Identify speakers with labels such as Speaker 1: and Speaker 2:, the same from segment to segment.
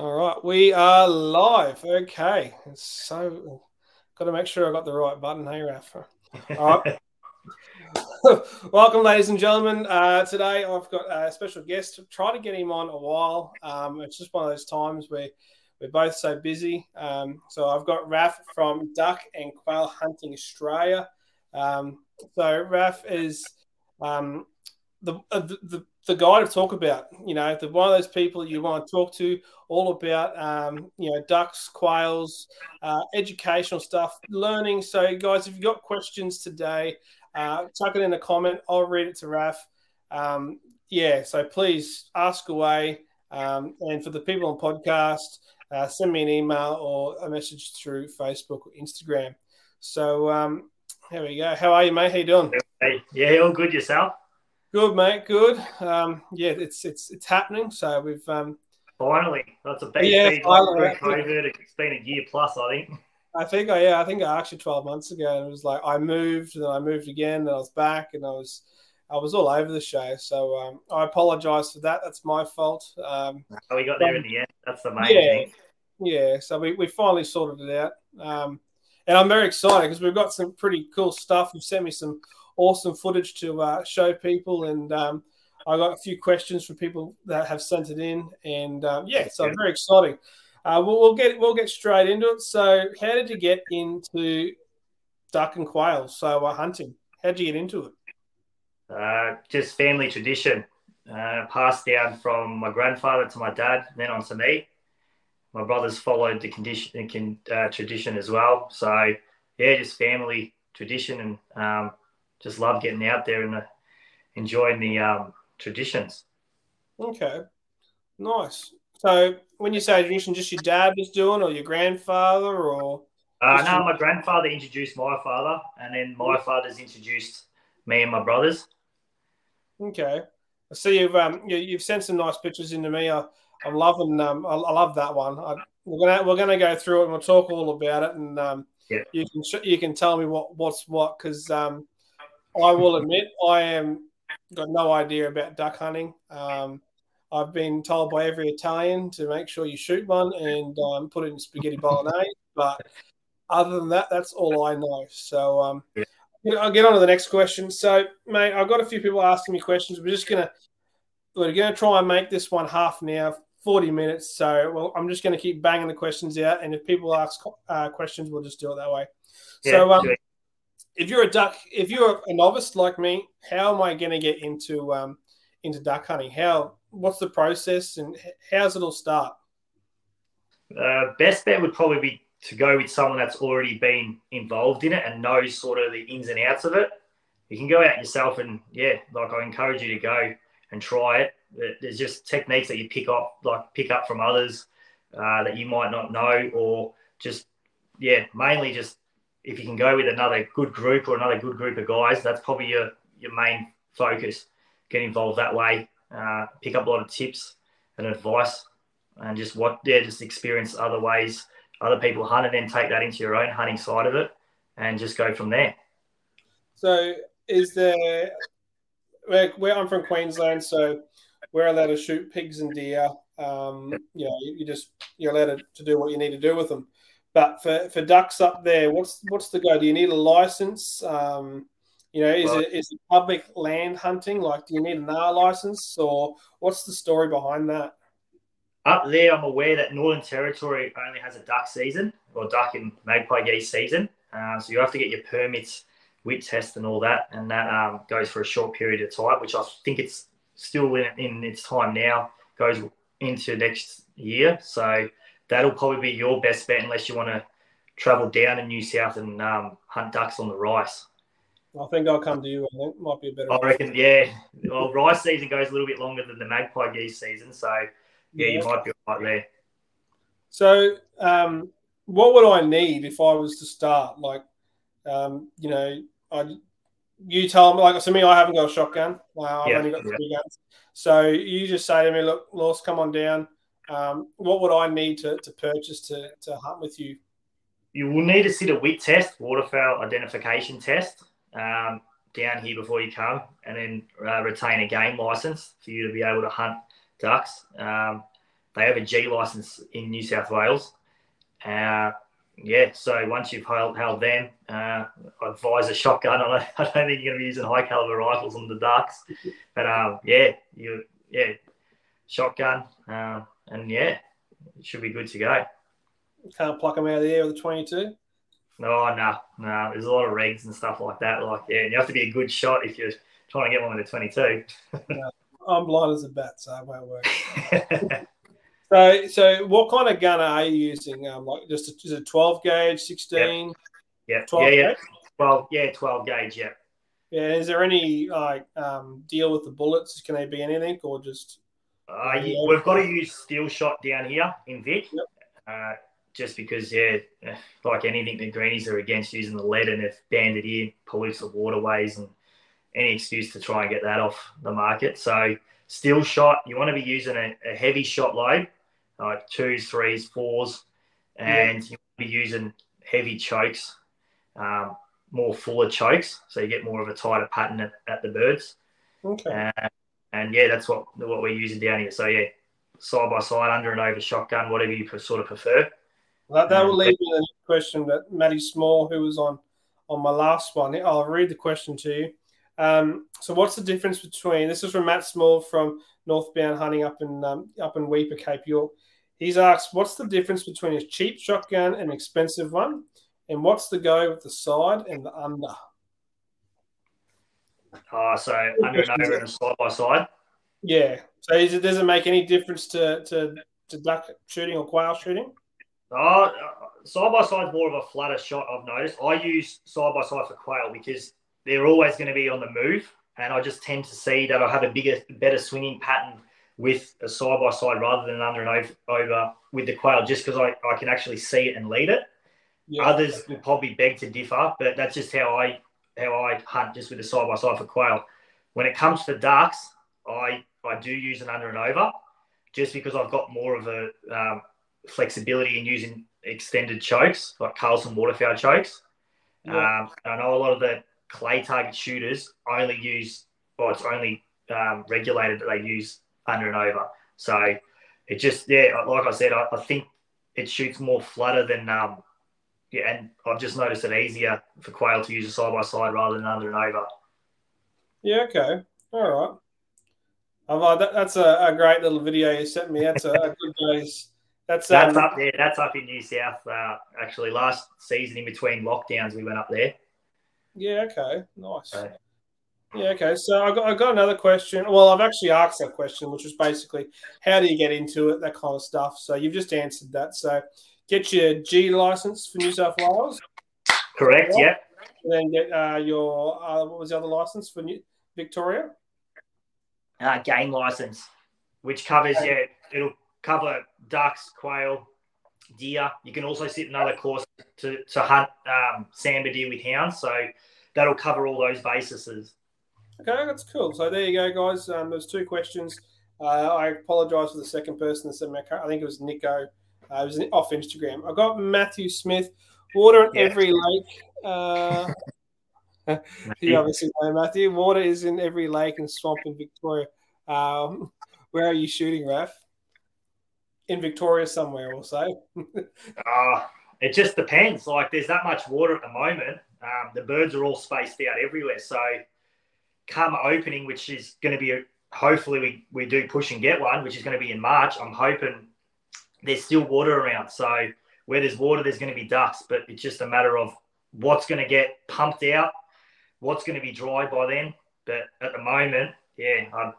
Speaker 1: All right, we are live. Okay, so got to make sure I got the right button. Hey, Rafa. All right. Welcome, ladies and gentlemen. Uh, today I've got a special guest. Try to get him on a while. Um, it's just one of those times where we're both so busy. Um, so I've got Raf from Duck and Quail Hunting Australia. Um, so Raf is um, the, uh, the, the guy to talk about. You know, the one of those people you want to talk to, all about um, you know ducks, quails, uh, educational stuff, learning. So, guys, if you've got questions today, uh, tuck it in a comment. I'll read it to Raf. Um, yeah, so please ask away. Um, and for the people on podcast, uh, send me an email or a message through Facebook or Instagram. So um, here we go. How are you, mate? How you doing?
Speaker 2: Hey, yeah, all good yourself.
Speaker 1: Good, mate. Good. Um, yeah, it's it's it's happening. So we've um,
Speaker 2: finally. That's a big
Speaker 1: yeah,
Speaker 2: finally. COVID. It's been a year plus, I think.
Speaker 1: I think I yeah, I think actually twelve months ago, and it was like I moved, and then I moved again, and I was back, and I was I was all over the show. So um, I apologise for that. That's my fault. Um,
Speaker 2: oh, we got there in the end. That's the main
Speaker 1: yeah,
Speaker 2: thing.
Speaker 1: Yeah. So we, we finally sorted it out. Um, and I'm very excited because we've got some pretty cool stuff. You've sent me some awesome footage to uh, show people. And um, I got a few questions from people that have sent it in. And um, yeah, so yeah. very exciting. Uh, we'll, we'll, get we'll get straight into it. So, how did you get into duck and quail? So, uh, hunting. How did you get into it?
Speaker 2: Uh, just family tradition, uh, passed down from my grandfather to my dad, then on to me. My brothers followed the condition uh, tradition as well. So, yeah, just family tradition and um, just love getting out there and uh, enjoying the um, traditions.
Speaker 1: Okay, nice. So when you say tradition, just your dad was doing, or your grandfather, or?
Speaker 2: Uh, no, your... my grandfather introduced my father, and then my father's introduced me and my brothers.
Speaker 1: Okay, I see you've um, you, have sent some nice pictures into me. I, I'm loving um, I, I love that one. I, we're gonna we're gonna go through it and we'll talk all about it, and um,
Speaker 2: yeah.
Speaker 1: you can you can tell me what what's what because um, I will admit I am got no idea about duck hunting. Um, I've been told by every Italian to make sure you shoot one and um, put it in spaghetti bolognese. But other than that, that's all I know. So um, yeah. I'll get on to the next question. So, mate, I've got a few people asking me questions. We're just gonna we're gonna try and make this one half an hour, forty minutes. So, well, I'm just gonna keep banging the questions out, and if people ask uh, questions, we'll just do it that way. Yeah, so, um, if you're a duck, if you're a novice like me, how am I going to get into um, into duck hunting? How what's the process and how's it all start?
Speaker 2: Uh, best bet would probably be to go with someone that's already been involved in it and knows sort of the ins and outs of it. You can go out yourself and yeah, like I encourage you to go and try it. There's just techniques that you pick up, like pick up from others uh, that you might not know, or just yeah, mainly just if you can go with another good group or another good group of guys, that's probably your, your main focus. Get involved that way, uh, pick up a lot of tips and advice, and just what, yeah, just experience other ways other people hunt, and then take that into your own hunting side of it, and just go from there.
Speaker 1: So, is there where, where I'm from Queensland, so we're allowed to shoot pigs and deer. Um, you know, you, you just you're allowed to, to do what you need to do with them. But for, for ducks up there, what's what's the go? Do you need a license? Um, you know, is well, it is it public land hunting? Like, do you need an R license, or what's the story behind that?
Speaker 2: Up there, I'm aware that Northern Territory only has a duck season or duck and magpie geese season, uh, so you have to get your permits, wit test, and all that, and that um, goes for a short period of time, which I think it's still in, in its time now. Goes into next year, so that'll probably be your best bet unless you want to travel down to New South and um, hunt ducks on the rice.
Speaker 1: I think I'll come to you. I think might be a better.
Speaker 2: I reckon, yeah. Well, rice season goes a little bit longer than the magpie geese season, so yeah, yeah. you might be right there.
Speaker 1: So, um, what would I need if I was to start? Like, um, you know, I you tell me like to me, I haven't got a shotgun. Uh, I've yeah, only got three guns. So you just say to me, look, Lawes, come on down. Um, what would I need to, to purchase to, to hunt with you?
Speaker 2: You will need to sit a wit test, waterfowl identification test, um, down here before you come, and then uh, retain a game license for you to be able to hunt ducks. Um, they have a G license in New South Wales. Uh, yeah, so once you've held, held them, uh, I advise a shotgun. I don't, I don't think you're going to be using high caliber rifles on the ducks, but um, yeah, you yeah, shotgun, uh, and yeah, it should be good to go.
Speaker 1: Can't pluck them out of the air with a 22.
Speaker 2: No, no, no. There's a lot of regs and stuff like that. Like, yeah, and you have to be a good shot if you're trying to get one with a 22.
Speaker 1: no, I'm blind as a bat, so it won't work. so, so what kind of gun are you using? Um, like just a, is it 12 gauge, 16?
Speaker 2: Yeah, 12 yeah, yeah. 12, yeah, 12 gauge, yeah.
Speaker 1: Yeah, is there any like um, deal with the bullets? Can they be anything or just?
Speaker 2: Uh, yeah, we've got to use steel shot down here in Vic. Yep. Uh, just because, yeah, like anything, the greenies are against using the lead and banned it here, pollutes the waterways and any excuse to try and get that off the market. So, steel shot, you want to be using a, a heavy shot load, like twos, threes, fours, and yeah. you want to be using heavy chokes, um, more fuller chokes, so you get more of a tighter pattern at, at the birds.
Speaker 1: Okay.
Speaker 2: Uh, and yeah, that's what what we're using down here. So yeah, side by side, under and over shotgun, whatever you sort of prefer.
Speaker 1: That, that will lead me to the question that Matty Small, who was on on my last one. I'll read the question to you. Um, so, what's the difference between this is from Matt Small from Northbound Hunting up in um, up in Weipa, Cape York. He's asked, what's the difference between a cheap shotgun and an expensive one, and what's the go with the side and the under?
Speaker 2: Oh, so under and over and side by side.
Speaker 1: Yeah. So is it, does it make any difference to, to, to duck shooting or quail shooting?
Speaker 2: Oh, side by side is more of a flatter shot. I've noticed. I use side by side for quail because they're always going to be on the move, and I just tend to see that I have a bigger, better swinging pattern with a side by side rather than under and over, over with the quail, just because I, I can actually see it and lead it. Yeah. Others will probably beg to differ, but that's just how I how I hunt just with a side by side for quail. When it comes to ducks, I I do use an under and over, just because I've got more of a um, flexibility in using extended chokes, like Carlson waterfowl chokes. Yeah. Um, I know a lot of the clay target shooters only use, well, it's only um, regulated that they use under and over. So it just, yeah, like I said, I, I think it shoots more flutter than, um, yeah, and I've just noticed it easier for quail to use a side by side rather than under and over.
Speaker 1: Yeah, okay. All right. Oh, that, that's a, a, great little video you sent me. That's a, a good day's
Speaker 2: that's that's um, up there. That's up in New South. Uh, actually, last season in between lockdowns, we went up there.
Speaker 1: Yeah. Okay. Nice. Yeah. Okay. So I got I got another question. Well, I've actually asked that question, which was basically how do you get into it, that kind of stuff. So you've just answered that. So get your G license for New South Wales.
Speaker 2: Correct. Yeah.
Speaker 1: And then get uh, your uh, what was the other license for New- Victoria?
Speaker 2: Uh, game license, which covers okay. yeah, it'll cover ducks, quail, deer. You can also sit another course to, to hunt um, sambar deer with hounds. So that'll cover all those bases.
Speaker 1: Okay, that's cool. So there you go, guys. Um, there's two questions. Uh, I apologise for the second person that said I think it was Nico. It was off Instagram. I got Matthew Smith. Water in yeah. every lake. Uh, you obviously know Matthew. Water is in every lake and swamp in Victoria. Um, where are you shooting, Raf? in Victoria somewhere, we'll say.
Speaker 2: uh, it just depends. Like, there's that much water at the moment. Um, the birds are all spaced out everywhere. So, come opening, which is going to be a, hopefully we, we do push and get one, which is going to be in March. I'm hoping there's still water around. So, where there's water, there's going to be ducks, but it's just a matter of what's going to get pumped out, what's going to be dry by then. But at the moment, yeah, I'm,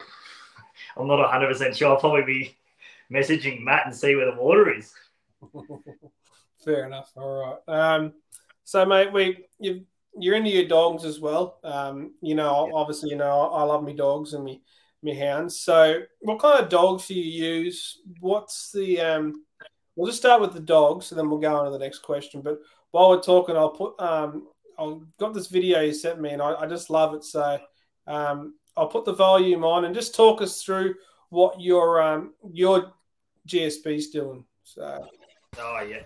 Speaker 2: I'm not 100% sure. I'll probably be messaging Matt and see where the water is.
Speaker 1: Fair enough. All right. Um, so, mate, we you you're into your dogs as well. Um, you know, obviously, you know, I love me dogs and me me hounds. So, what kind of dogs do you use? What's the um? We'll just start with the dogs, and then we'll go on to the next question. But while we're talking, I'll put um, I've got this video you sent me, and I, I just love it. So, um, I'll put the volume on and just talk us through what your um your GSP's doing. So.
Speaker 2: Oh yeah.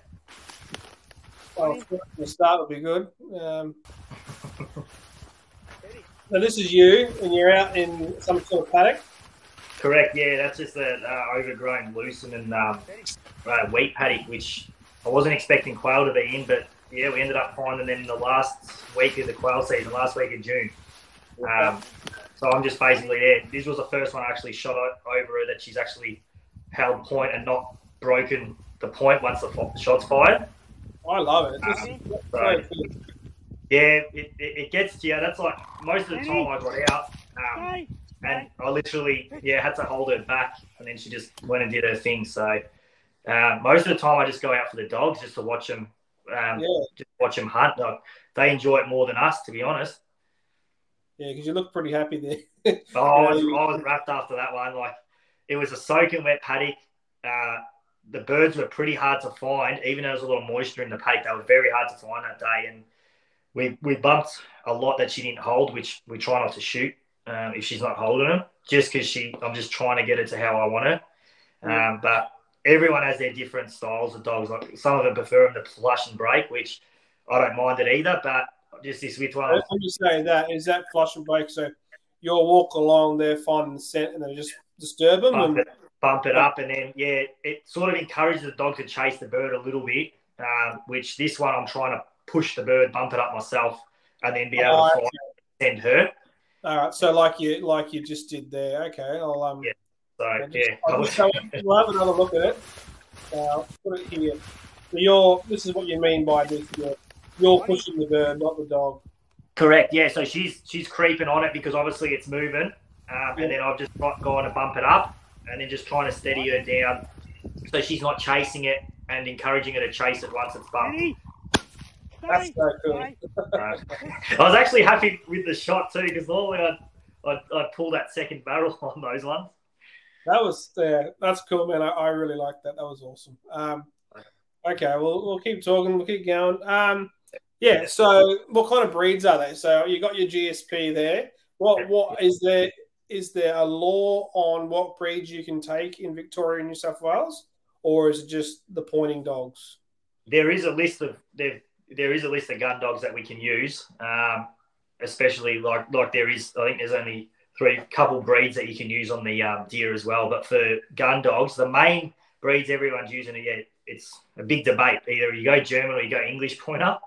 Speaker 1: Well, the start would be good. Um, so this is you, and you're out in some sort of paddock.
Speaker 2: Correct. Yeah, that's just the uh, overgrown lucerne and um, uh, wheat paddock, which I wasn't expecting quail to be in, but yeah, we ended up finding them in the last week of the quail season, last week of June. Um, so I'm just basically there. Yeah, this was the first one I actually shot over her that she's actually held point and not broken the point once the shot's fired.
Speaker 1: I love it. Um, so,
Speaker 2: yeah, it, it, it, gets to you. That's like most of the time I got out. Um, and I literally, yeah, had to hold her back, and then she just went and did her thing. So uh, most of the time, I just go out for the dogs just to watch them, um, yeah. just watch them hunt. Like, they enjoy it more than us, to be honest.
Speaker 1: Yeah, because you look pretty happy there.
Speaker 2: oh, I was, I was wrapped after that one. Like it was a soaking wet paddock. Uh, the birds were pretty hard to find, even though there was a lot of moisture in the paddock. They were very hard to find that day, and we we bumped a lot that she didn't hold, which we try not to shoot um, if she's not holding them, just because she. I'm just trying to get it to how I want her. Um, but everyone has their different styles of dogs. Like some of them prefer them to flush and break, which I don't mind it either. But just this with one.
Speaker 1: I'm just saying that is that flush and break. So you'll walk along there, finding the scent, and then just disturb them
Speaker 2: bump
Speaker 1: and
Speaker 2: it, bump it up, and then yeah, it sort of encourages the dog to chase the bird a little bit. Um, which this one I'm trying to push the bird, bump it up myself, and then be able oh, to okay. send her.
Speaker 1: All right, so like you like you just did there. Okay, I'll um.
Speaker 2: Yeah. So just, yeah,
Speaker 1: I'll just, we'll have another look at it. Uh, put it here. So you're. This is what you mean by this. You're, you're pushing the bird, not the dog.
Speaker 2: Correct. Yeah. So she's she's creeping on it because obviously it's moving, um, and then I've just gone to bump it up, and then just trying to steady her down, so she's not chasing it and encouraging her to chase it once it's bumped.
Speaker 1: That's so cool.
Speaker 2: I was actually happy with the shot too because normally I'd, I'd, I'd, pull that second barrel on those ones.
Speaker 1: That was yeah, that's cool, man. I, I really like that. That was awesome. Um, okay, we'll we'll keep talking. We'll keep going. Um, yeah. So, what kind of breeds are they? So, you got your GSP there. What what is there? Is there a law on what breeds you can take in Victoria and New South Wales, or is it just the pointing dogs?
Speaker 2: There is a list of there. There is a list of gun dogs that we can use, um, especially like like there is. I think there's only three couple breeds that you can use on the um, deer as well. But for gun dogs, the main breeds everyone's using, yeah, it's a big debate. Either you go German or you go English pointer.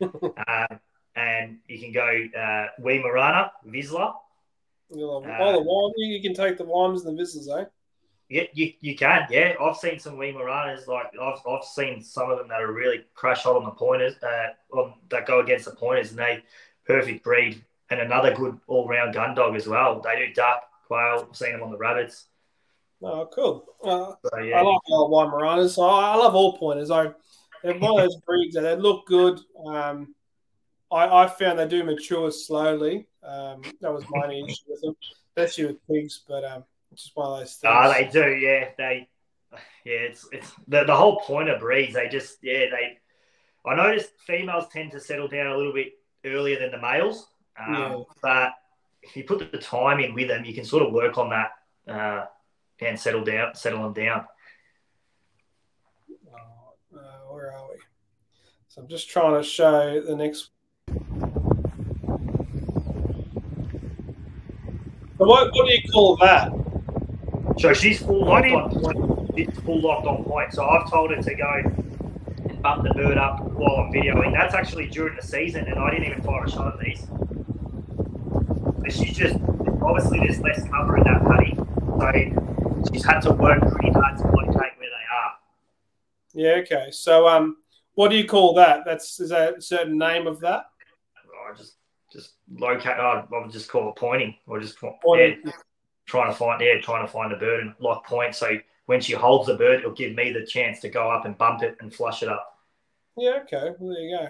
Speaker 2: uh, and you can go uh, Weimaraner, Vizsla.
Speaker 1: Oh, the Wime, you can take the Wimes and the Vizslas, eh?
Speaker 2: Yeah, you, you can. Yeah, I've seen some Weimaraners. Like I've, I've seen some of them that are really crash hot on the pointers, uh, on, that go against the pointers, and they perfect breed and another good all round gun dog as well. They do duck, quail. I've seen them on the rabbits.
Speaker 1: Oh, cool. Uh, so, yeah. I like the Weimaraners. So I, I love all pointers. I they're one of those breeds that they look good. Um, I, I found they do mature slowly. Um, that was my issue with them, especially with pigs. But um, it's just one of those things.
Speaker 2: Oh, they do. Yeah, they. Yeah, it's it's the, the whole point of breeds. They just yeah they. I noticed females tend to settle down a little bit earlier than the males. Um, yeah. But if you put the time in with them, you can sort of work on that uh, and settle down, settle them down. Oh, uh, where are we?
Speaker 1: So I'm just trying to show the next. So what, what do you call that?
Speaker 2: So she's full locked on point. It's full locked on point. So I've told her to go and bump the bird up while I'm videoing. That's actually during the season, and I didn't even fire a shot at these. But she's just obviously there's less cover in that paddy, so she's had to work pretty hard to locate where they are.
Speaker 1: Yeah. Okay. So um, what do you call that? That's is that a certain name of that?
Speaker 2: I just just locate. I would just call it pointing, or just pointing. Yeah, trying to find yeah, trying to find the bird and lock point. So when she holds the bird, it'll give me the chance to go up and bump it and flush it up.
Speaker 1: Yeah. Okay. Well, there you go.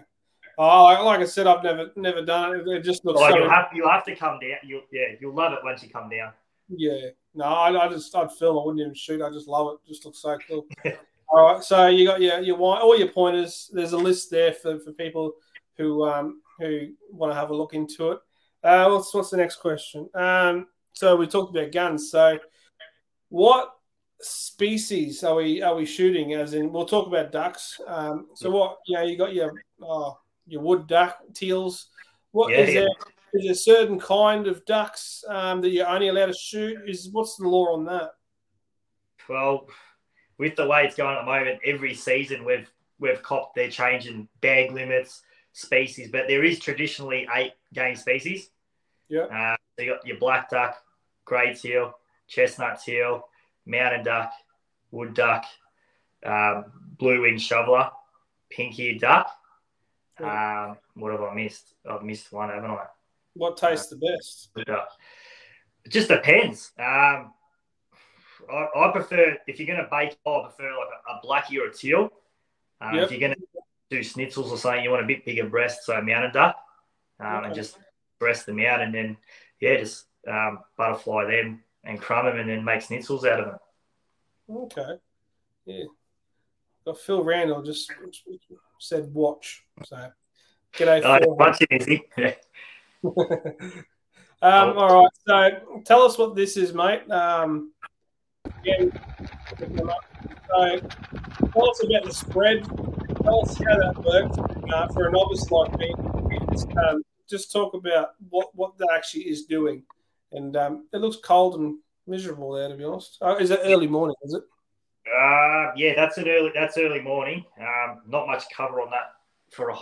Speaker 1: Oh, like I said, I've never never done it. It just looks.
Speaker 2: Oh, so... you'll have you have to come down. You'll yeah, you'll love it once you come down.
Speaker 1: Yeah. No, I, I just I'd film. I wouldn't even shoot. I just love it. it just looks so cool. All right, so you got your your all your pointers. There's a list there for, for people who um who want to have a look into it. Uh, what's what's the next question? Um, so we talked about guns. So what species are we are we shooting? As in, we'll talk about ducks. Um, so what? Yeah, you got your oh, your wood duck teals. What yeah, is yeah. there? is a certain kind of ducks um, that you're only allowed to shoot? Is what's the law on that?
Speaker 2: Well, with the way it's going at the moment, every season we've we've copped they're changing bag limits, species, but there is traditionally eight game species.
Speaker 1: Yeah.
Speaker 2: Uh, so you got your black duck, grey teal, chestnut teal, mountain duck, wood duck, um, blue winged shoveler, pink eared duck. Um, what have I missed? I've missed one, haven't I?
Speaker 1: What tastes the best?
Speaker 2: Uh, it just depends. Um, I, I prefer if you're going to bake, I prefer like a, a blackie or a teal. Um,
Speaker 1: Yep.
Speaker 2: If you're going to do schnitzels or something, you want a bit bigger breast, so mountain duck, um, and just breast them out, and then yeah, just um, butterfly them and crumb them, and then make schnitzels out of them.
Speaker 1: Okay. Yeah. Got Phil Randall just said watch. So g'day
Speaker 2: Uh,
Speaker 1: Phil.
Speaker 2: once it is, yeah.
Speaker 1: um, all right. So tell us what this is, mate. Um, again, so tell us about the spread. Tell us how that works uh, for a novice like me. Just, um, just talk about what, what that actually is doing. And um, it looks cold and miserable there, to be honest. Oh, is it early morning? Is it?
Speaker 2: Uh, yeah, that's an early. That's early morning. Um, not much cover on that for a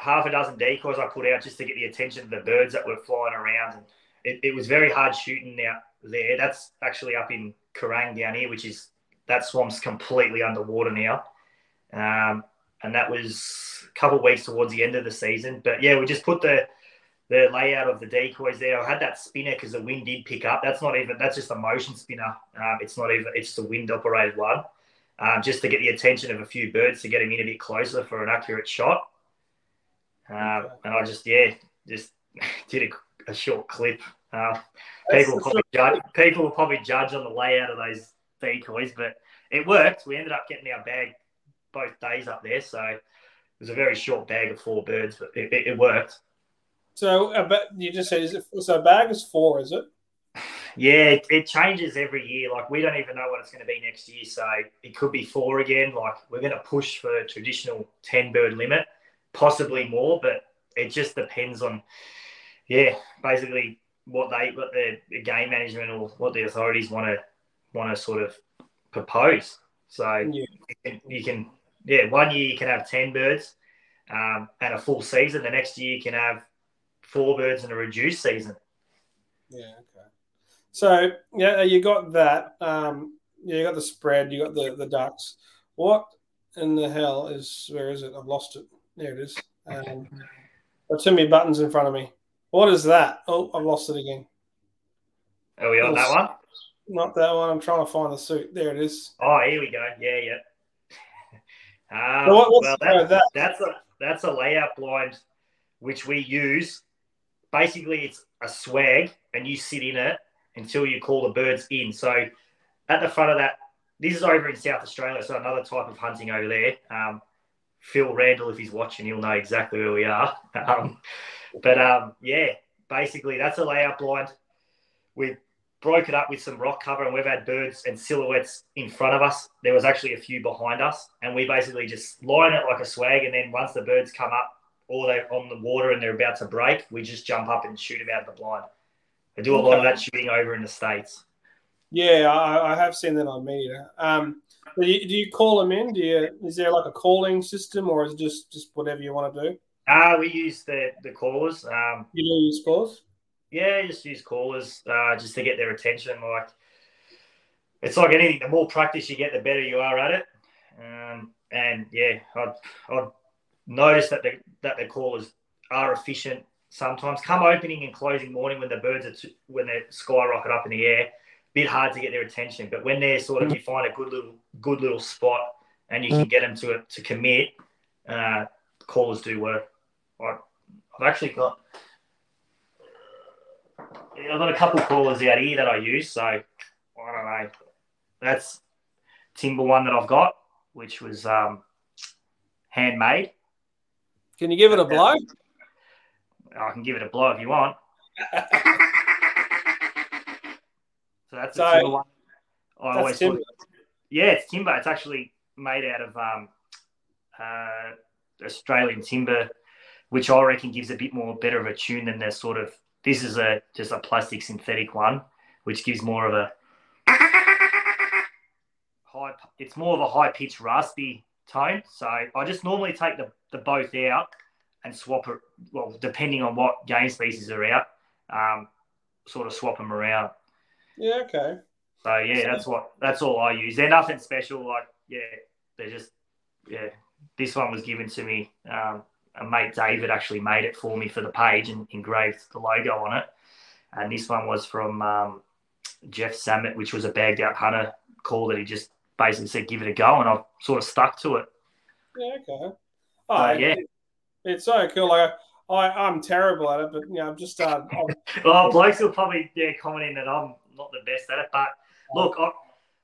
Speaker 2: half a dozen decoys I put out just to get the attention of the birds that were flying around. And it, it was very hard shooting out there. That's actually up in Kerang down here, which is that swamp's completely underwater now. Um, and that was couple of weeks towards the end of the season. But yeah, we just put the the layout of the decoys there. I had that spinner because the wind did pick up. That's not even that's just a motion spinner. Um, it's not even it's a wind operated one. Um, just to get the attention of a few birds to get them in a bit closer for an accurate shot. Um, and I just yeah just did a, a short clip. Uh, people will probably judge people will probably judge on the layout of those decoys, but it worked. We ended up getting our bag both days up there, so was a very short bag of four birds, but it, it, it worked.
Speaker 1: So, uh, but you just said, is it so? Bag is four, is it?
Speaker 2: Yeah, it, it changes every year. Like we don't even know what it's going to be next year, so it could be four again. Like we're going to push for a traditional ten bird limit, possibly more, but it just depends on, yeah, basically what they, what the, the game management or what the authorities want to want to sort of propose. So
Speaker 1: Yeah.
Speaker 2: you, can, you can, yeah, one year you can have ten birds, um, and a full season. The next year you can have four birds in a reduced season.
Speaker 1: Yeah. Okay. So yeah, you got that. Um, yeah, you got the spread. You got the the ducks. What in the hell is? Where is it? I've lost it. There it is. Um, got too many buttons in front of me. What is that? Oh, I've lost it again.
Speaker 2: Are we on that one?
Speaker 1: Not that one. I'm trying to find the suit. There it is.
Speaker 2: Oh, here we go. Yeah, yeah. Um,
Speaker 1: So what-
Speaker 2: well,
Speaker 1: point
Speaker 2: that, that's a that's a layout blind which we use. Basically, it's a swag, and you sit in it until you call the birds in. So, at the front of that, this is over in South Australia, so another type of hunting over there. Um, Phil Randall, if he's watching, he'll know exactly where we are. Um, but um, yeah, basically, that's a layout blind. We've broke it up with some rock cover, and we've had birds and silhouettes in front of us. There was actually a few behind us, and we basically just line it like a swag. And then once the birds come up, or they're on the water and they're about to break, we just jump up and shoot them out of the blind. I do a lot of that shooting over in the states.
Speaker 1: Yeah, I, I have seen that on media. Um, do you, do you call them in? Do you? Is there like a calling system, or is it just just whatever you want to do?
Speaker 2: Uh, we use the the callers. Um,
Speaker 1: You do your scores.
Speaker 2: Yeah, just use callers uh, just to get their attention. Like it's like anything. The more practice you get, the better you are at it. Um, and yeah, I've, noticed that the that the callers are efficient. Sometimes come opening and closing morning when the birds are t- when they skyrocket up in the air, A bit hard to get their attention. But when they're sort of you find a good little good little spot and you can get them to to commit, uh, callers do work. I, I've actually got I've got a couple callers out here that I use, so I don't know. That's timber one that I've got, which was um, handmade.
Speaker 1: Can you give it a blow?
Speaker 2: I can give it a blow if you want. So that's
Speaker 1: So,
Speaker 2: a timber one. I
Speaker 1: That's
Speaker 2: always
Speaker 1: timber.
Speaker 2: yeah, it's timber. It's actually made out of um, uh, Australian timber, which I reckon gives a bit more better of a tune than their sort of. This is a just a plastic synthetic one, which gives more of a high. It's more of a high pitched raspy tone. So I just normally take the, the both out and swap it. Well, depending on what game species are out, um, sort of swap them around.
Speaker 1: Yeah. Okay.
Speaker 2: So yeah, that's what that's all I use. They're nothing special. Like yeah, they're just yeah. This one was given to me. Um, a mate David actually made it for me for the page and engraved the logo on it. And this one was from um, Jeff Samet, which was a bagged out hunter call that he just basically said give it a go, and I've sort of stuck to it.
Speaker 1: Yeah. Okay. Oh, yeah. It, it's so cool. Like I, I'm terrible at it, but you know, I'm just started.
Speaker 2: well, blokes will probably yeah commenting that I'm not the best at it, but look, I,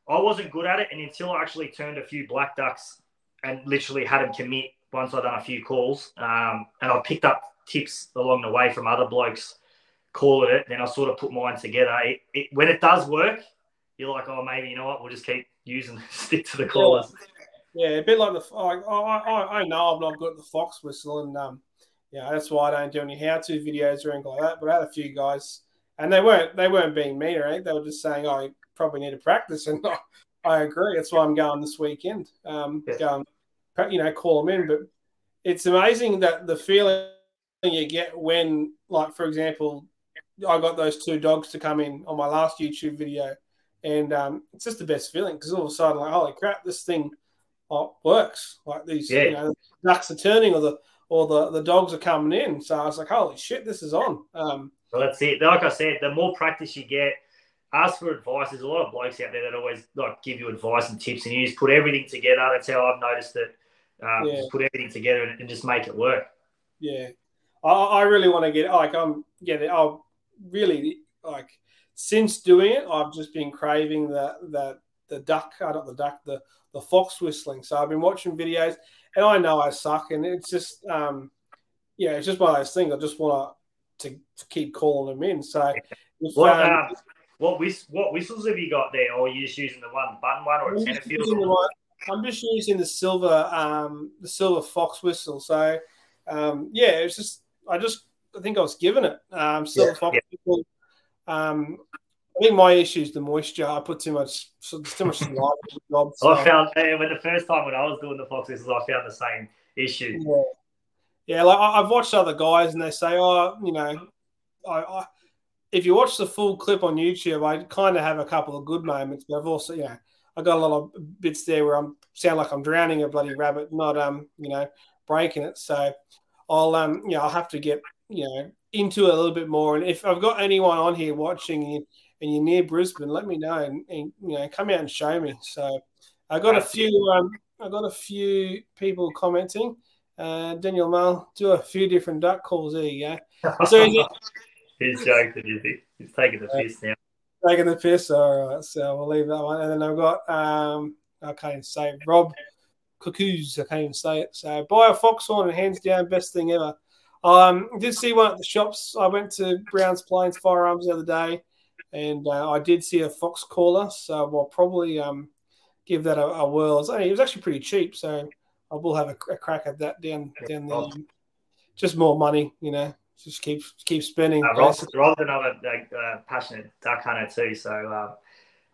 Speaker 2: I wasn't good at it, and until I actually turned a few black ducks and literally had them commit once I'd done a few calls, um, and I've picked up tips along the way from other blokes calling it. Then I sort of put mine together. It, it, when it does work, you're like, oh, maybe you know what, we'll just keep using stick to the callers.
Speaker 1: Yeah, a bit like the like, I, I, I know I'm not good at the fox whistle, and um, yeah, that's why I don't do any how-to videos or anything like that. But I had a few guys, and they weren't they weren't being mean or anything. They were just saying, "Oh, you probably need to practice," and I, I agree. That's why I'm going this weekend. Um, yeah. going, you know, call them in. But it's amazing that the feeling you get when, like, for example, I got those two dogs to come in on my last YouTube video, and um, it's just the best feeling because all of a sudden, like, holy crap, this thing works. Like these, yeah. you know, ducks are turning or the or the, the dogs are coming in. So I was like, holy shit, this is on. Um,
Speaker 2: well, that's it. Like I said, the more practice you get, ask for advice. There's a lot of blokes out there that always like give you advice and tips, and you just put everything together. That's how I've noticed it. Um, yeah. Just put everything together and, and, just make it work.
Speaker 1: Yeah, I, I really want to get like I'm getting. I really like since doing it. I've just been craving that that the duck. I not the duck. The the fox whistling. So I've been watching videos, and I know I suck, and it's just um, yeah, it's just one of those things. I just want to to keep calling them in. So
Speaker 2: if, what um, um, what, whist- what whistles have you got there, or are you just using the one button one or a tenor field?
Speaker 1: I'm just using the silver um the silver fox whistle. So um, yeah, it's just I just I think I was given it um silver yeah, fox yeah. whistle. Um, I think my issue is the moisture. I put too much, so too much in the
Speaker 2: job. So. I found when the first time when I was doing the fox whistles, I found the same issue.
Speaker 1: Yeah, yeah. Like I've watched other guys, and they say, "Oh, you know, I, I if you watch the full clip on YouTube, I kind of have a couple of good moments, but I've also, you know, I got a lot of bits there where I'm sound like I'm drowning a bloody rabbit, not um, you know, breaking it. So I'll um, you know, I'll have to get you know into it a little bit more. And if I've got anyone on here watching and you're near Brisbane, let me know and, and you know come out and show me. So I got a few um, I got a few people commenting. Uh, Daniel Mull do a few different duck calls. There you go. So
Speaker 2: he's joking, is he? He's taking the piss now.
Speaker 1: Taking the piss. All right, so we'll leave that one. And then I've got um, I can't even say it. Rob Cuckoos. I can't even say it. So buy a foxhorn and hands down best thing ever. Um, did see one at the shops. I went to Browns Plains Firearms the other day and uh, I did see a fox caller, so I'll probably um, give that a, a whirl. It was, it was, actually pretty cheap, so I will have a, a crack at that down down there. Just more money, you know. Just keep keep spending.
Speaker 2: Uh, Rob's, Rob's another uh, passionate duck hunter too, so uh,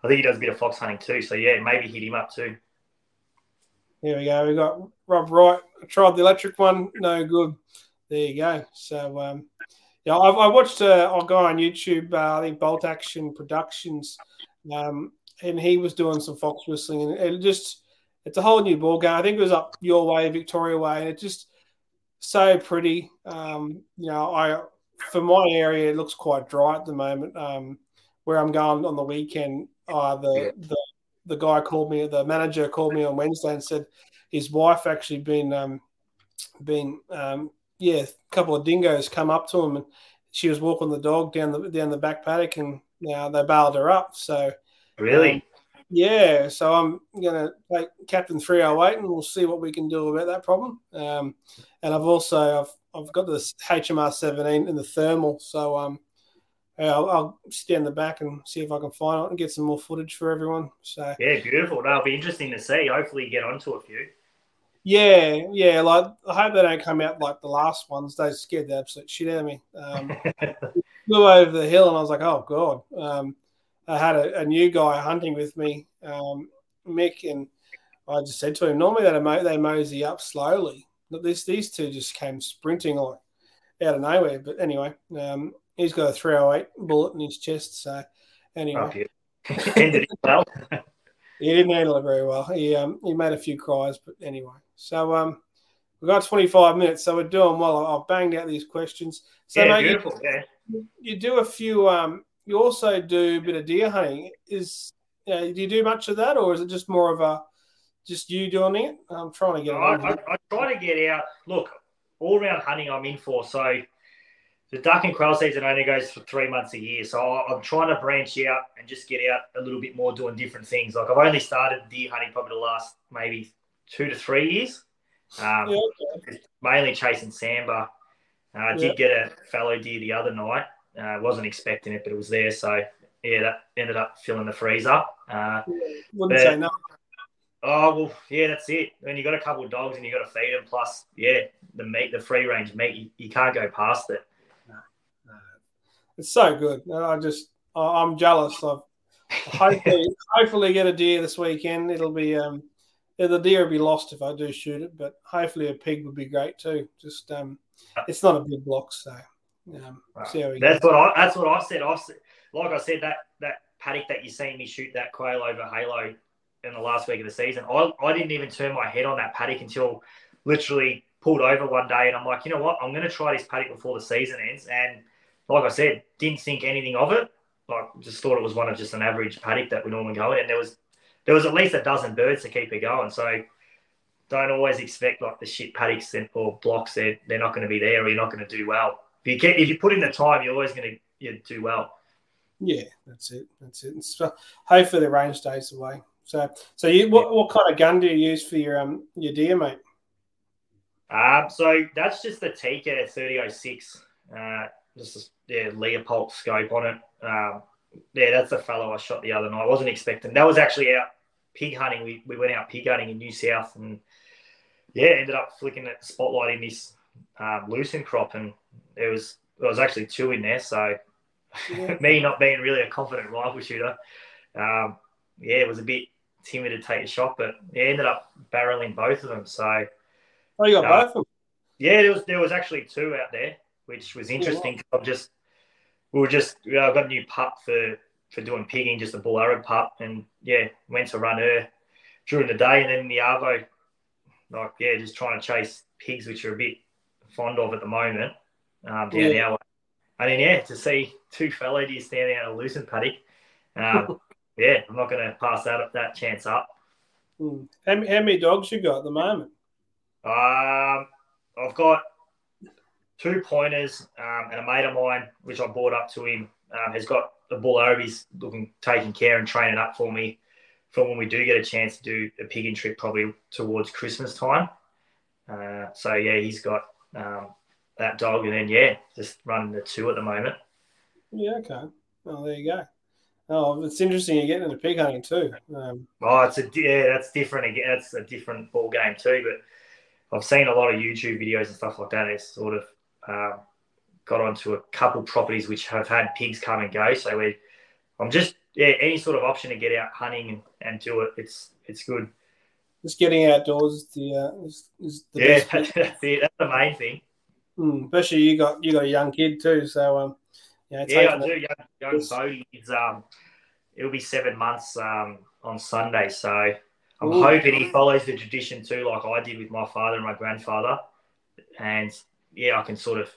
Speaker 2: I think he does a bit of fox hunting too. So yeah, maybe hit him up too.
Speaker 1: Here we go. We got Rob Wright. I tried the electric one, no good. There you go. So um, yeah, I've, I watched a, guy on YouTube, uh, I think Bolt Action Productions, um, and he was doing some fox whistling, and it just it's a whole new ball game. I think it was up your way, Victoria way, and it just so pretty. Um, you know, I for my area, it looks quite dry at the moment. Um, where I'm going on the weekend, uh, the the the guy called me, the manager called me on Wednesday and said his wife actually been um, been um, yeah, a couple of dingoes come up to him, and she was walking the dog down the down the back paddock, and now they bailed her up. So
Speaker 2: really, um,
Speaker 1: yeah. So I'm gonna take Captain 308 and we'll see what we can do about that problem. Um, and I've also I've I've got this HMR seventeen in the thermal, so um. I'll, I'll stand the back and see if I can find it and get some more footage for everyone. So
Speaker 2: yeah, beautiful. That'll be interesting to see. Hopefully, you get onto a few.
Speaker 1: Yeah, yeah. Like I hope they don't come out like the last ones. They scared the absolute shit out of me. Um, flew over the hill, and I was like, "Oh god." Um, I had a, a, new guy hunting with me, um, Mick, and I just said to him, "Normally they they mosey up slowly, but this these two just came sprinting like out of nowhere." But anyway, um, he's got a 308 bullet in his chest, so anyway,
Speaker 2: oh, ended it well.
Speaker 1: he didn't handle it very well. He um, he made a few cries, but anyway. So um, we've got 25 minutes, so we're doing well. I've banged out these questions. So
Speaker 2: yeah,
Speaker 1: mate,
Speaker 2: beautiful. You,
Speaker 1: yeah. you do a few. Um, you also do a bit of deer hunting. Is you know, do you do much of that, or is it just more of a just you doing it? I'm trying to get.
Speaker 2: I, I, I try to get out. Look, all round hunting, I'm in for. So the duck and quail season only goes for three months a year. So I'm trying to branch out and just get out a little bit more doing different things. Like I've only started deer hunting probably the last maybe two to three years. Um, yeah, okay. Mainly chasing sambar. Uh, I did get a fallow deer the other night. I uh, wasn't expecting it, but it was there. So yeah, that ended up filling the freezer. Uh,
Speaker 1: Wouldn't but, say no.
Speaker 2: Oh well, yeah, that's it. When you got a couple of dogs and you got to feed them, plus yeah, the meat, the free range meat, you, you can't go past it.
Speaker 1: It's so good. I just I'm jealous. of. hopefully hopefully get a deer this weekend. It'll be um the deer will be lost if I do shoot it, but hopefully a pig would be great too. Just um, it's not a big block, so um, see how we
Speaker 2: that's go. what I that's what I said. I like I said that that paddock that you seen me shoot that quail over Halo in the last week of the season. I I didn't even turn my head on that paddock until literally pulled over one day, and I'm like, you know what? I'm going to try this paddock before the season ends, and like I said, didn't think anything of it. Like just thought it was one of just an average paddock that we normally go in. And there was there was at least a dozen birds to keep it going. So don't always expect like the shit paddocks or blocks. They're they're not going to be there, or you're not going to do well. If you if you put in the time, you're always going to you do well.
Speaker 1: Yeah, that's it. That's it. So hopefully the range stays away. So so you what, what kind of gun do you use for your um your deer, mate?
Speaker 2: Um, so that's just the Tikka 3006. Uh, just a yeah, Leupold scope on it. Um, yeah, that's the fellow I shot the other night. I wasn't expecting. That was actually out pig hunting. We, we went out pig hunting in New South and yeah, ended up flicking that spotlight in this um, crop, and it was there was actually two in there. So yeah. me not being really a confident rifle shooter, um, yeah, it was a bit timid to take a shot, but yeah, ended up barreling both of them. So
Speaker 1: oh, you got uh, both of them.
Speaker 2: Yeah, there was there was actually two out there which was interesting. Yeah. I'm just we were just you know, I got a new pup for for doing pigging, just a bull Arab pup, and yeah, went to run her during the day, and then the arvo, like yeah, just trying to chase pigs, which are a bit fond of at the moment um, down yeah. our way. And then yeah, to see two fallow deer standing out of a lucerne paddock, um, yeah, I'm not going to pass that that chance up.
Speaker 1: Hmm. How, how many dogs you got at the moment?
Speaker 2: Um, I've got two pointers, um, and a mate of mine, which I brought up to him, um, has got the bull. He's looking, taking care and training up for me for when we do get a chance to do a pigging trip, probably towards Christmas time. Uh, so yeah, he's got um, that dog, and then yeah, just running the two at the moment.
Speaker 1: Yeah, okay. Well, there you go. Oh, it's interesting you're getting into pig hunting too. Um,
Speaker 2: oh, it's a yeah, that's different again. That's a different ball game too. But I've seen a lot of YouTube videos and stuff like that. It's sort of uh, got onto a couple properties which have had pigs come and go. So we, I'm just yeah, any sort of option to get out hunting and, and do it. It's it's good.
Speaker 1: Just getting outdoors is the, uh, is, is the
Speaker 2: yeah, that's, that's, it. That's the main thing.
Speaker 1: Mm, especially you got you got a young kid too, so um,
Speaker 2: yeah, yeah, I do. Young, young Bodie, it's um, it'll be seven months um on Sunday, so I'm Ooh. hoping he follows the tradition too, like I did with my father and my grandfather, and yeah, I can sort of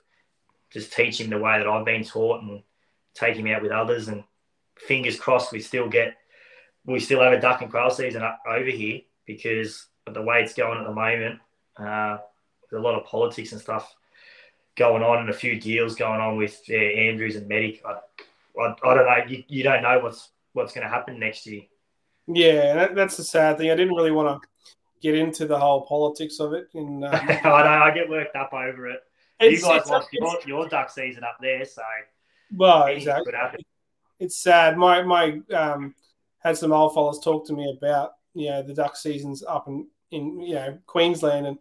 Speaker 2: just teach him the way that I've been taught and take him out with others. And fingers crossed, we still get we still have a duck and quail season over here because of the way it's going at the moment. Uh, there's a lot of politics and stuff going on, and a few deals going on with uh, Andrews and Meddick. I, I, I, don't know. You, you don't know what's what's going to happen next year.
Speaker 1: Yeah, that, that's the sad thing. I didn't really want to get into the whole politics of it. And um, I
Speaker 2: know I get worked up over it. You guys lost your, your duck season up there, so
Speaker 1: well, exactly. It's sad. My my um, had some old fellas talk to me about you know the duck seasons up and in you know Queensland and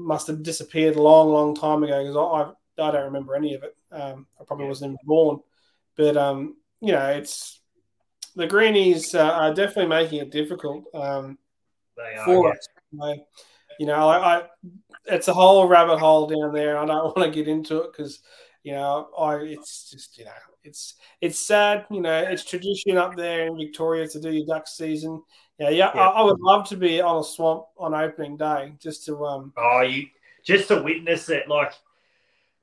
Speaker 1: must have disappeared a long, long time ago because I, I, I don't remember any of it. Um, I probably yeah. wasn't even born, but um, you know, it's the greenies uh, are definitely making it difficult um,
Speaker 2: are,
Speaker 1: for yeah. us. I, you know, I, I, it's a whole rabbit hole down there. I don't want to get into it because you know, I it's just you know, it's it's sad. You know, it's tradition up there in Victoria to do your duck season. Yeah, yeah. yeah. I, I, would love to be on a swamp on opening day just to um.
Speaker 2: Oh, you just to witness it, like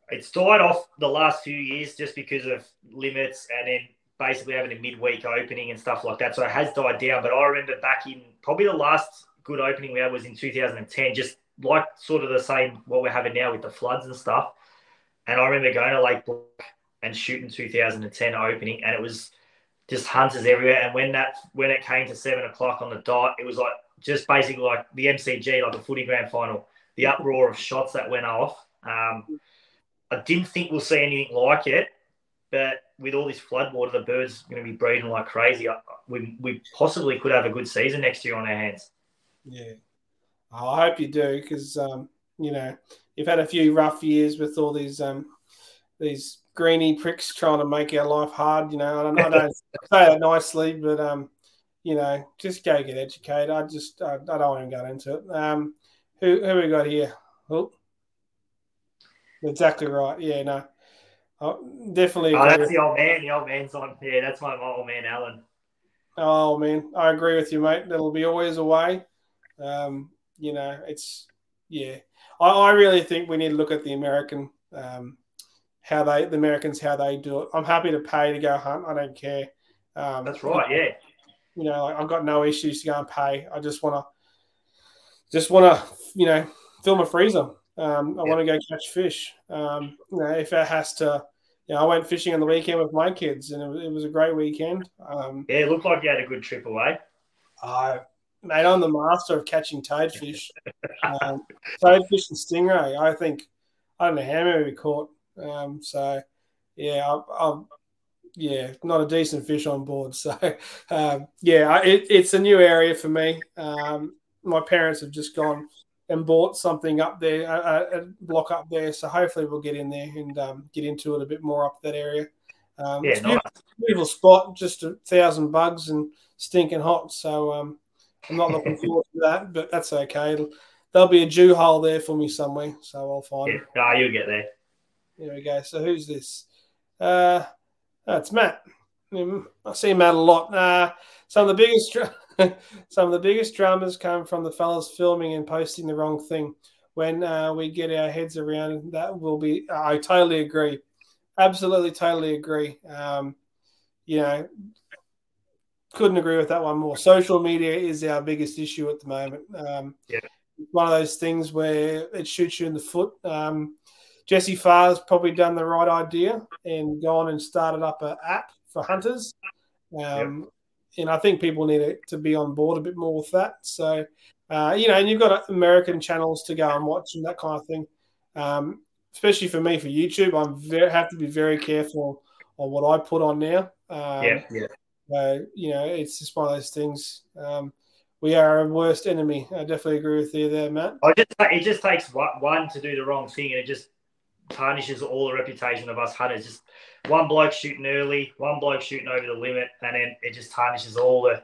Speaker 2: it's died off the last few years just because of limits and then basically having a midweek opening and stuff like that. So it has died down. But I remember back in probably the last good opening we had was in 2010, just like sort of the same what we're having now with the floods and stuff. And I remember going to Lake Black and shooting 2010 opening, and it was just hunters everywhere. And when that when it came to seven o'clock on the dot, it was like just basically like the MCG, like a footy grand final. The uproar of shots that went off. Um, I didn't think we'll see anything like it, but with all this flood water, the birds are going to be breeding like crazy. We, we possibly could have a good season next year on our hands.
Speaker 1: Yeah, I hope you do because um, you know you've had a few rough years with all these um, these greeny pricks trying to make our life hard. You know, I don't say that nicely, but um, you know, just go get educated. I just I, I don't want to go into it. Um, who who we got here? Oh, exactly right. Yeah, no. Oh, definitely.
Speaker 2: Oh, that's the old man. The old man's on. Yeah, that's my old man, Alan.
Speaker 1: Oh man, I agree with you, mate. There'll be always a way. Um, you know, it's yeah. I, I really think we need to look at the American, um, how they the Americans how they do it. I'm happy to pay to go hunt. I don't care. Um,
Speaker 2: that's right. Yeah.
Speaker 1: You know, like, I've got no issues to go and pay. I just want to, just want to, you know, fill my freezer. Um, I want to go catch fish. Um, you know, if it has to, you know, I went fishing on the weekend with my kids, and it was, it was a great weekend. Um,
Speaker 2: yeah, it looked like you had a good trip away.
Speaker 1: I, mate, I'm the master of catching toadfish, um, toadfish and stingray. I think I don't know how many we caught. Um, so, yeah, I, am yeah, not a decent fish on board. So, um, yeah, it, it's a new area for me. Um, my parents have just gone and bought something up there, a, a, block up there. So hopefully we'll get in there and um, get into it a bit more up that area. Um,
Speaker 2: yeah,
Speaker 1: it's nice. beautiful spot, just a thousand bugs and stinking hot. So um, I'm not looking forward to that, but that's okay. It'll, there'll be a Jew hole there for me somewhere, so I'll find
Speaker 2: yeah. it. No, you'll get there.
Speaker 1: There we go. So who's this? Uh, that's Matt. I see Matt a lot. Uh, some of the biggest. Some of the biggest dramas come from the fellas filming and posting the wrong thing. When uh, we get our heads around that, will be. I totally agree. Absolutely, totally agree. Um, you know, couldn't agree with that one more. Social media is our biggest issue at the moment. Um,
Speaker 2: yeah.
Speaker 1: One of those things where it shoots you in the foot. Um, Jesse Farr's probably done the right idea and gone and started up an app for hunters. Um, and I think people need to, to be on board a bit more with that. So, uh, you know, and you've got American channels to go and watch and that kind of thing. Um, especially for me for YouTube, I'm very have to be very careful on what I put on now.
Speaker 2: Um, yeah, yeah.
Speaker 1: Uh, you know, it's just one of those things. Um, we are our worst enemy. I definitely agree with you there, Matt.
Speaker 2: I just it just takes one to do the wrong thing, and it just tarnishes all the reputation of us hunters. Just one bloke shooting early, one bloke shooting over the limit, and then it just tarnishes all the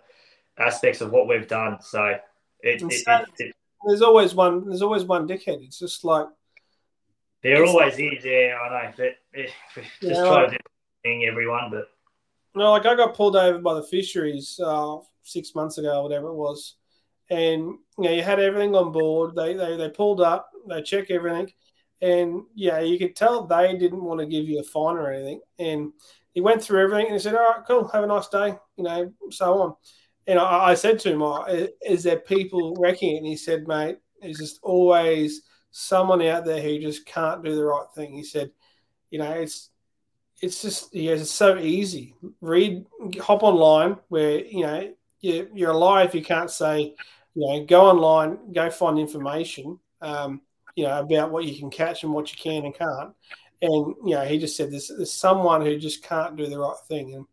Speaker 2: aspects of what we've done. So it, it, it, it
Speaker 1: there's always one. There's always one dickhead. It's just like
Speaker 2: there always like, is. Yeah, I know. But just yeah, try to do everyone, but
Speaker 1: no, like I got pulled over by the fisheries uh, six months ago, or whatever it was, and you know you had everything on board. They they they pulled up, they check everything, and yeah, you could tell they didn't want to give you a fine or anything. And he went through everything and he said, All right, cool, have a nice day, you know, so on. And I, I said to him, oh, Is there people wrecking it? And he said, Mate, there's just always someone out there who just can't do the right thing. He said, You know, it's it's just yeah, it's so easy. Read, hop online where you know you, you're alive. You can't say, you know, go online, go find information. Um, you know, about what you can catch and what you can and can't. And you know, he just said there's, there's someone who just can't do the right thing. And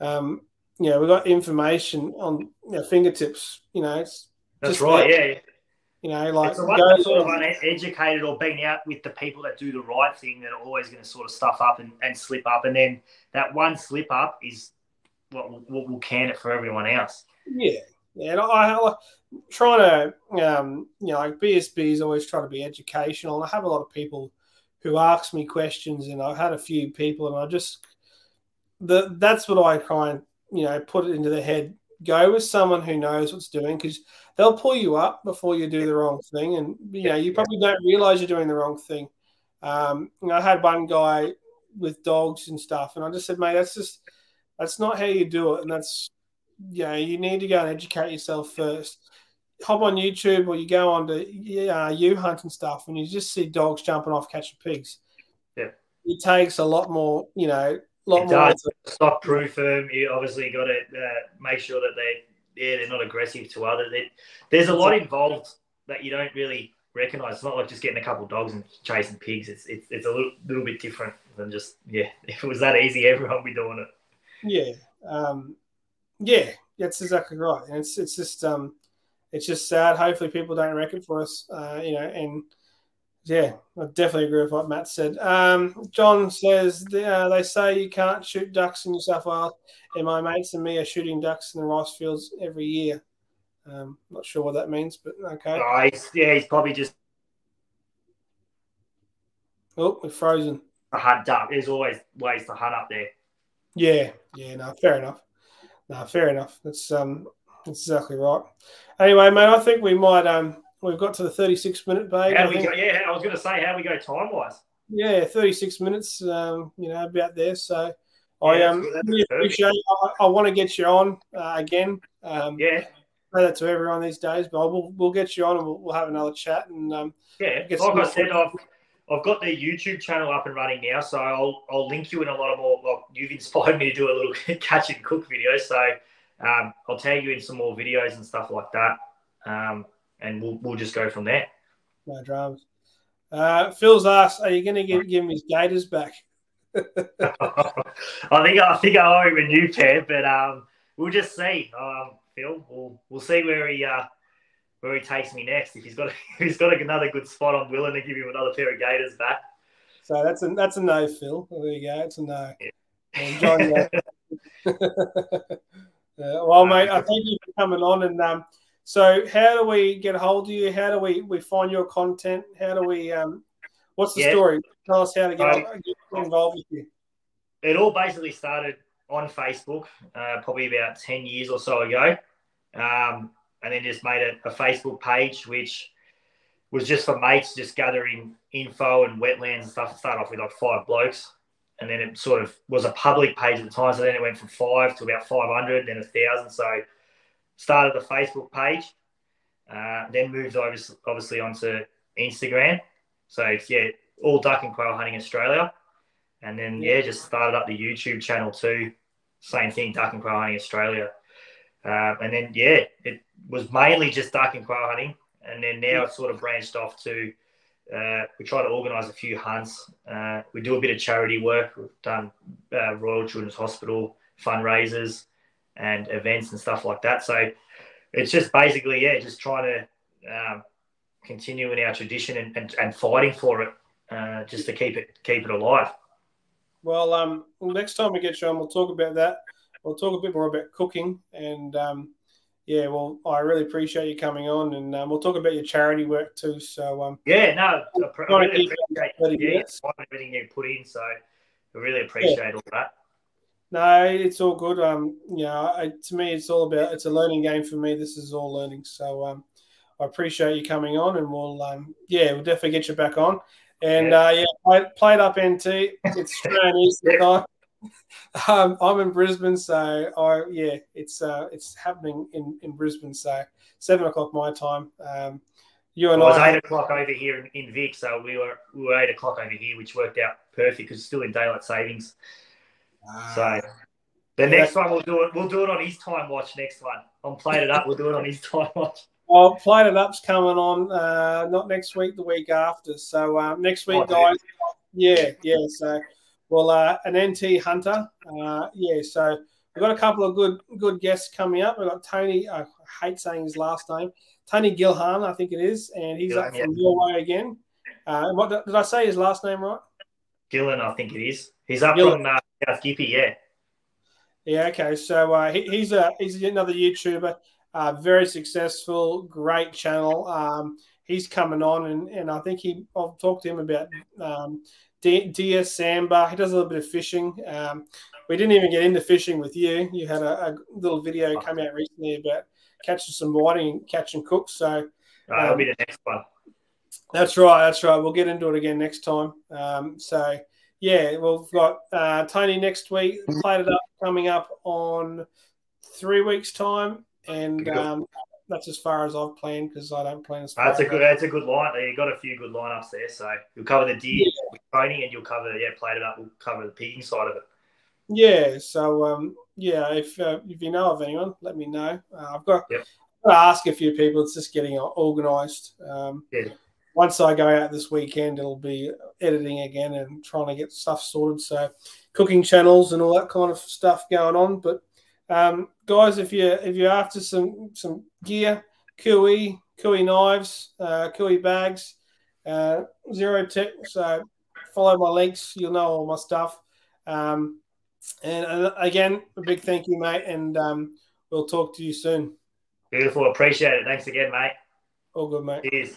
Speaker 1: um, you know, we've got information on our fingertips. You know, it's
Speaker 2: that's right. There. Yeah.
Speaker 1: You know, like
Speaker 2: it's the one
Speaker 1: go-
Speaker 2: that's sort of uneducated or being out with the people that do the right thing that are always going to sort of stuff up and, and slip up, and then that one slip up is what will, what will can it for everyone else.
Speaker 1: Yeah, yeah. And I, I trying to, um, you know, like BSB is always trying to be educational. And I have a lot of people who ask me questions, and I've had a few people, and I just the that's what I try and you know put it into the head. Go with someone who knows what's doing because they'll pull you up before you do the wrong thing, and you know you probably don't realize you're doing the wrong thing. Um, you know, I had one guy with dogs and stuff, and I just said, mate, that's just that's not how you do it, and that's yeah, you need to go and educate yourself first. Hop on YouTube or you go on to uh, you hunt and stuff, and you just see dogs jumping off catching pigs.
Speaker 2: Yeah,
Speaker 1: it takes a lot more, you know, a lot
Speaker 2: It
Speaker 1: more.
Speaker 2: does. Stock proof them. You obviously got to uh, make sure that they yeah they're not aggressive to others. It, there's a lot involved that you don't really recognize. It's not like just getting a couple of dogs and chasing pigs. It's it's, it's a little, little bit different than just yeah. If it was that easy, everyone would be doing it.
Speaker 1: Yeah, um, yeah, that's exactly right. And it's it's just um, it's just sad. Hopefully, people don't wreck it for us. Uh, you know, and yeah, I definitely agree with what Matt said. Um, John says uh, they say you can't shoot ducks in New South Wales, and my mates and me are shooting ducks in the rice fields every year. Um, not sure what that means, but okay.
Speaker 2: Oh, he's, yeah, he's probably just
Speaker 1: Oh, we're frozen.
Speaker 2: a hunt duck. There's always ways to hunt up there.
Speaker 1: Yeah, yeah, no, fair enough. No, fair enough. That's um, that's exactly right. Anyway, mate, I think we might um, we've got to the thirty-six minute, babe.
Speaker 2: How
Speaker 1: I
Speaker 2: we
Speaker 1: think-
Speaker 2: go? Yeah, I was going to say how we go time wise.
Speaker 1: Yeah, 36 minutes, um, you know, about there. So I um, really appreciate I, I want to get you on uh, again. Um,
Speaker 2: Yeah,
Speaker 1: Say that to everyone these days, but we'll, we'll get you on and we'll, we'll have another chat. And um,
Speaker 2: yeah. Like I said, I've I've got the YouTube channel up and running now, so I'll I'll link you in a lot of more. Well, you've inspired me to do a little catch and cook video, so um, I'll tag you in some more videos and stuff like that, um, and we'll we'll just go from there.
Speaker 1: no dramas. Uh, Phil's asked, are you going to give, give him his gators back?
Speaker 2: I think I think I owe him a new pair, but um, we'll just see. Um, Phil, we'll we'll see where he uh, where he takes me next. If he's got if he's got another good spot, I'm willing to give him another pair of Gators back.
Speaker 1: So that's a that's a no, Phil. There you go. It's a no. Yeah. Uh, well, mate, I thank you for coming on. And um, so, how do we get a hold of you? How do we, we find your content? How do we? Um, what's the
Speaker 2: Yeah.
Speaker 1: story? Tell us how to get,
Speaker 2: Um,
Speaker 1: get involved with you.
Speaker 2: it all basically started on Facebook, uh, probably about 10 years or so ago. Um, and then just made a, a Facebook page, which was just for mates, just gathering info and wetlands and stuff. It started off with like five blokes. And then it sort of was a public page at the time. So then it went from five to about 500, then a thousand. So started the Facebook page, uh, then moved obviously, obviously onto Instagram. So it's, yeah, all duck and quail hunting Australia. And then yeah, just started up the YouTube channel too. Same thing, duck and quail hunting Australia. Uh, and then yeah, it was mainly just duck and quail hunting, and then now it's sort of branched off to. Uh, we try to organise a few hunts. Uh, we do a bit of charity work. We've done uh, Royal Children's Hospital fundraisers and events and stuff like that. So it's just basically yeah, just trying to um, continue in our tradition and, and, and fighting for it, uh, just to keep it keep it alive.
Speaker 1: Well, um, next time we get you on, we'll talk about that. We'll talk a bit more about cooking. And um, yeah, well, I really appreciate you coming on. And um, we'll talk about your charity work too. So, um,
Speaker 2: Yeah, no, I pr- I
Speaker 1: Trying to
Speaker 2: really appreciate yeah, everything you put in. So I really appreciate all that.
Speaker 1: No, it's all good. Um, you know, I, to me, it's all about it's a learning game for me. This is all learning. So, um, I appreciate you coming on, and we'll, um, yeah, we'll definitely get you back on. And
Speaker 2: Yeah.
Speaker 1: uh, yeah, play, play it up NT. It's Australian Eastern time. Um, I'm in Brisbane, so I yeah, it's uh, it's happening in, in Brisbane. So seven o'clock my time. Um, you
Speaker 2: It
Speaker 1: and
Speaker 2: was
Speaker 1: I,
Speaker 2: eight o'clock over here in, in Vic, so we were we were eight o'clock over here, which worked out perfect because it's still in daylight savings. So the
Speaker 1: Yeah.
Speaker 2: next one we'll do it. We'll do it on his time watch. Next one, I'm playing it up. We'll do it on his time watch.
Speaker 1: Well, Plate It Up's coming on, uh, not next week, the week after. So um, next week,
Speaker 2: Oh, dude.
Speaker 1: guys. Yeah, yeah. So, well, uh, an NT Hunter. Uh, yeah, so we've got a couple of good good guests coming up. We've got Tony. I hate saying his last name. Tony Gilhan, I think it is, and he's up from yeah. Norway again. Uh, what did I say his last name right?
Speaker 2: Gillen, I think it is. He's up from uh, South Gippy, yeah.
Speaker 1: Yeah. Okay. So uh, he, he's a he's another YouTuber, uh, very successful, great channel. Um, he's coming on, and, and I think he I've talked to him about um, deer sambar. He does a little bit of fishing. Um, we didn't even get into fishing with you. You had a, a little video come out recently about catching some whiting, and catching cooks. So
Speaker 2: um, that'll be the next one.
Speaker 1: That's right. That's right. We'll get into it again next time. Um, so yeah, we've got uh, Tony next week. Played it up coming up on three weeks time, and um, that's as far as I've planned because I don't plan as
Speaker 2: far. That's a good. That's a good line. You got a few good lineups there. So you'll cover the deer yeah. with Tony, and you'll cover yeah, played it up. We'll cover the pigging side of it.
Speaker 1: Yeah. So um, yeah, if uh, if you know of anyone, let me know. Uh, I've got. Yep. I ask a few people. It's just getting organised. Um, yeah. Once I go out this weekend, it'll be editing again and trying to get stuff sorted. So, cooking channels and all that kind of stuff going on. But um, guys, if you if you're after some some gear, Kui, Kui knives, uh, Kui bags, uh, ZeroTech. So follow my links. You'll know all my stuff. Um, and uh, again, a big thank you, mate. And um, we'll talk to you soon.
Speaker 2: Beautiful. Appreciate it. Thanks again, mate.
Speaker 1: All good, mate.
Speaker 2: Cheers.